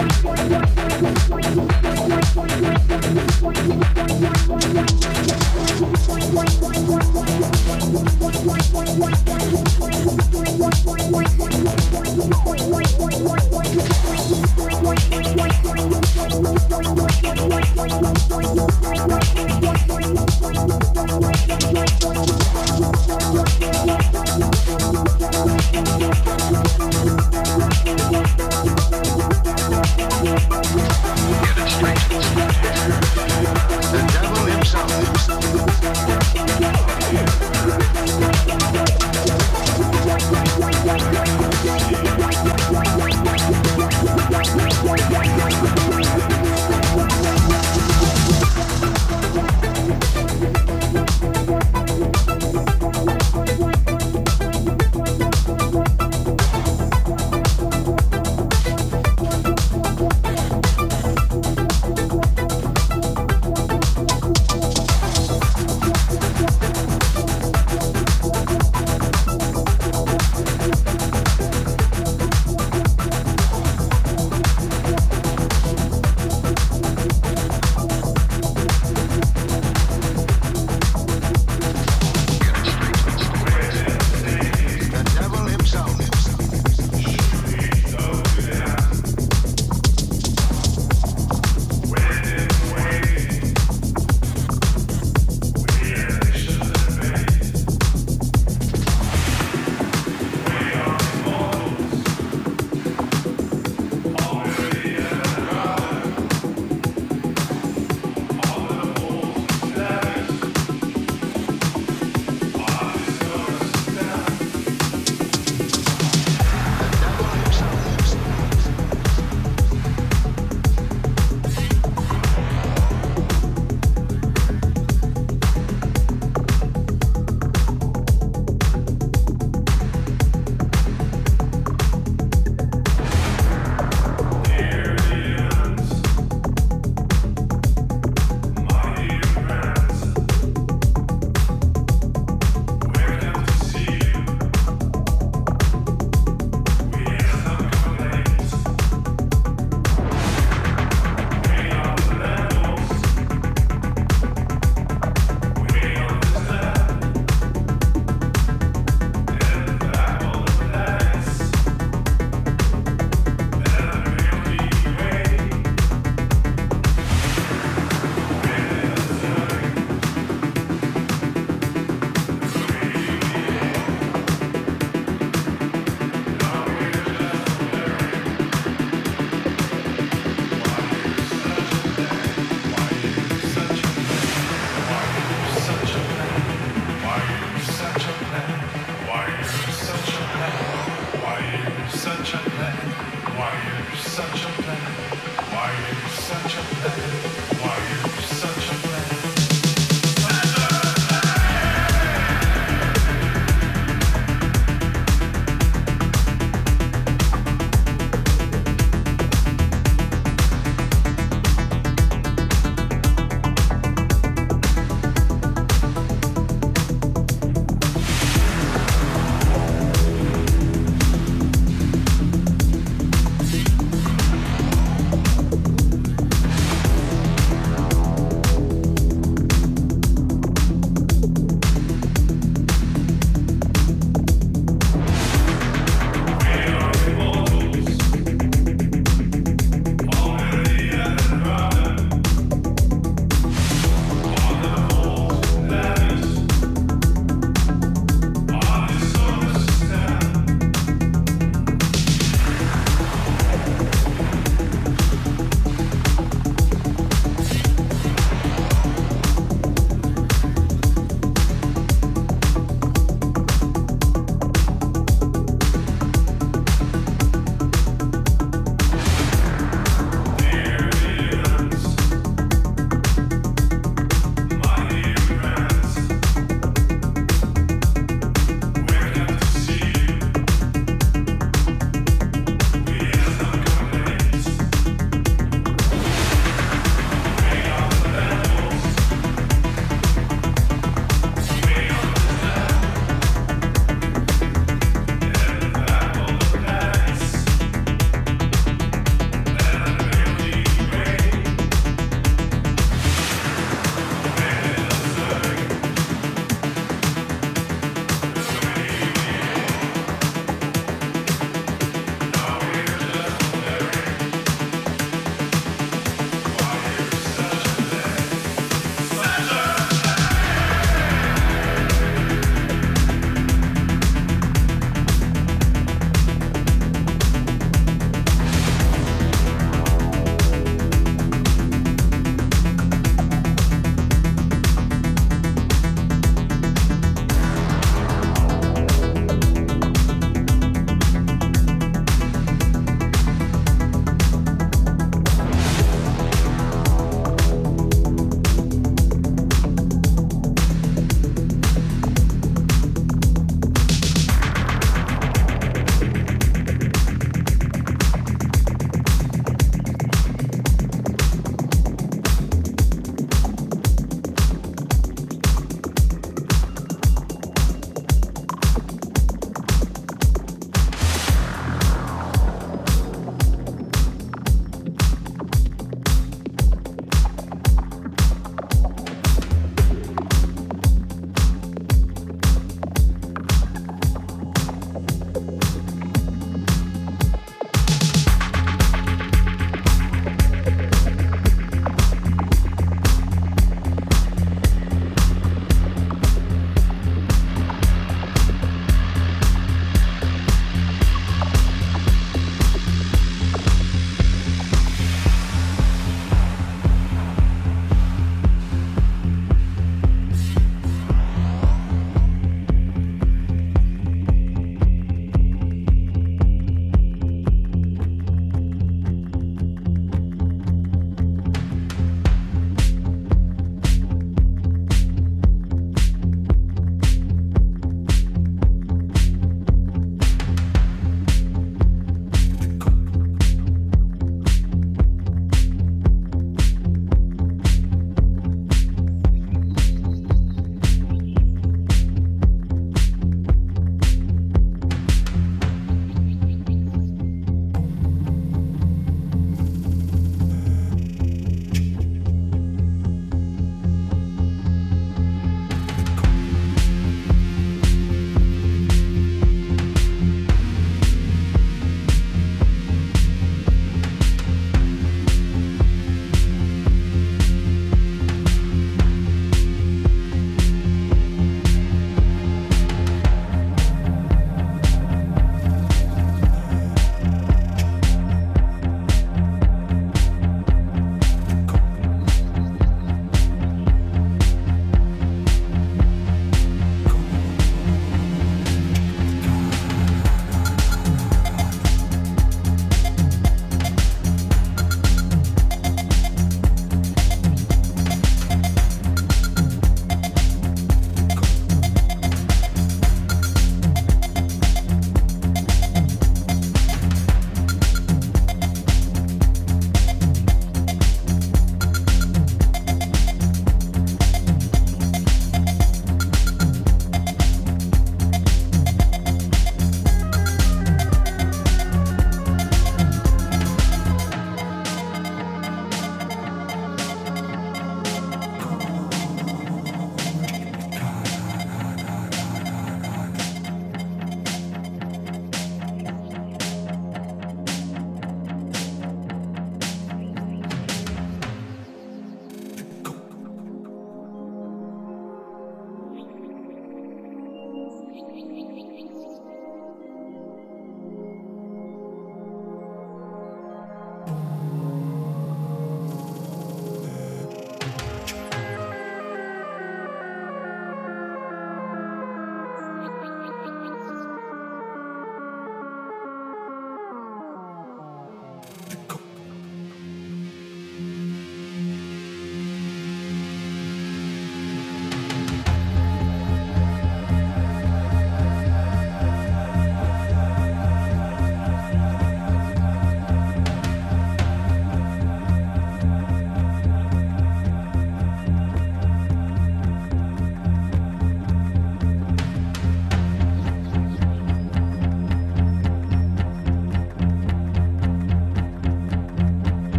Yeah.